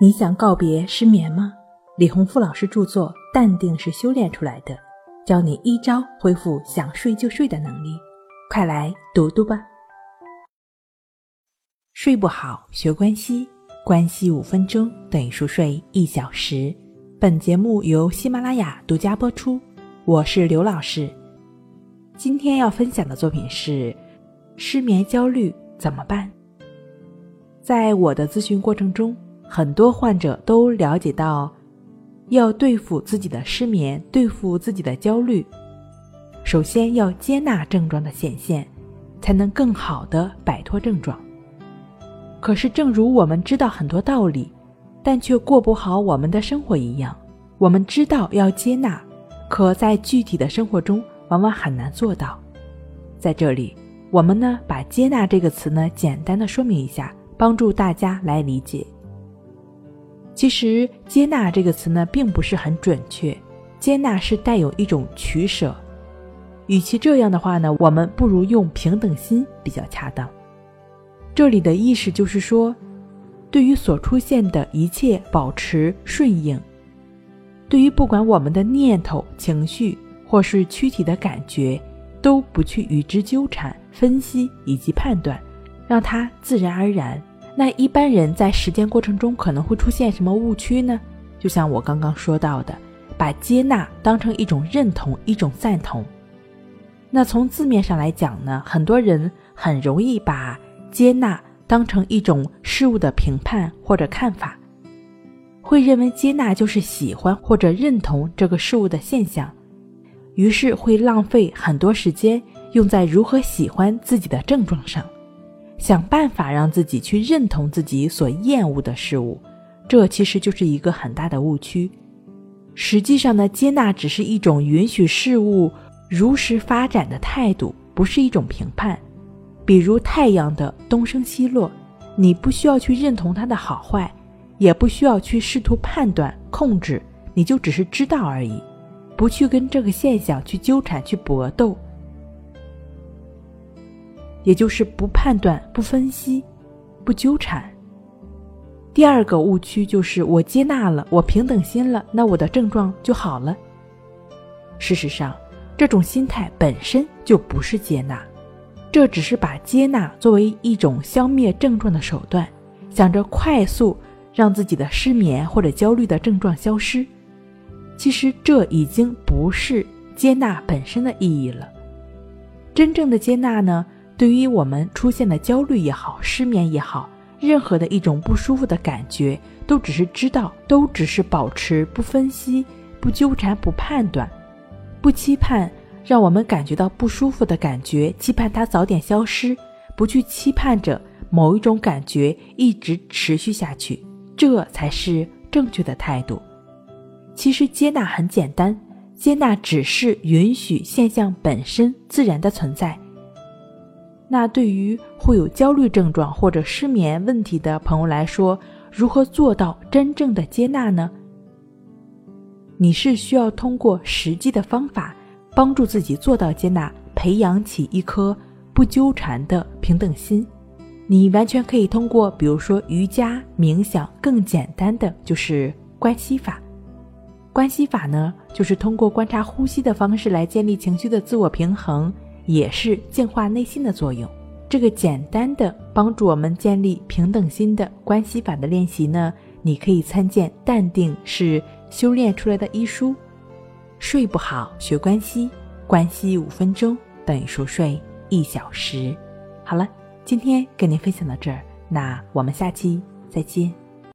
你想告别失眠吗？李洪富老师著作《淡定是修炼出来的》，教你一招恢复想睡就睡的能力，快来读读吧。睡不好学关西，关系五分钟等于熟睡一小时。本节目由喜马拉雅独家播出，我是刘老师。今天要分享的作品是：失眠焦虑怎么办？在我的咨询过程中。很多患者都了解到，要对付自己的失眠，对付自己的焦虑，首先要接纳症状的显现，才能更好的摆脱症状。可是，正如我们知道很多道理，但却过不好我们的生活一样，我们知道要接纳，可在具体的生活中往往很难做到。在这里，我们呢把“接纳”这个词呢简单的说明一下，帮助大家来理解。其实“接纳”这个词呢，并不是很准确。接纳是带有一种取舍，与其这样的话呢，我们不如用平等心比较恰当。这里的意思就是说，对于所出现的一切保持顺应，对于不管我们的念头、情绪或是躯体的感觉，都不去与之纠缠、分析以及判断，让它自然而然。那一般人在实践过程中可能会出现什么误区呢？就像我刚刚说到的，把接纳当成一种认同、一种赞同。那从字面上来讲呢，很多人很容易把接纳当成一种事物的评判或者看法，会认为接纳就是喜欢或者认同这个事物的现象，于是会浪费很多时间用在如何喜欢自己的症状上。想办法让自己去认同自己所厌恶的事物，这其实就是一个很大的误区。实际上呢，接纳只是一种允许事物如实发展的态度，不是一种评判。比如太阳的东升西落，你不需要去认同它的好坏，也不需要去试图判断控制，你就只是知道而已，不去跟这个现象去纠缠去搏斗。也就是不判断、不分析、不纠缠。第二个误区就是我接纳了，我平等心了，那我的症状就好了。事实上，这种心态本身就不是接纳，这只是把接纳作为一种消灭症状的手段，想着快速让自己的失眠或者焦虑的症状消失。其实这已经不是接纳本身的意义了。真正的接纳呢？对于我们出现的焦虑也好，失眠也好，任何的一种不舒服的感觉，都只是知道，都只是保持不分析、不纠缠、不判断、不期盼，让我们感觉到不舒服的感觉，期盼它早点消失，不去期盼着某一种感觉一直持续下去，这才是正确的态度。其实接纳很简单，接纳只是允许现象本身自然的存在。那对于会有焦虑症状或者失眠问题的朋友来说，如何做到真正的接纳呢？你是需要通过实际的方法帮助自己做到接纳，培养起一颗不纠缠的平等心。你完全可以通过，比如说瑜伽、冥想，更简单的就是关系法。关系法呢，就是通过观察呼吸的方式来建立情绪的自我平衡。也是净化内心的作用。这个简单的帮助我们建立平等心的关系法的练习呢，你可以参见《淡定是修炼出来的》一书。睡不好学关系，关系五分钟等于熟睡一小时。好了，今天跟您分享到这儿，那我们下期再见。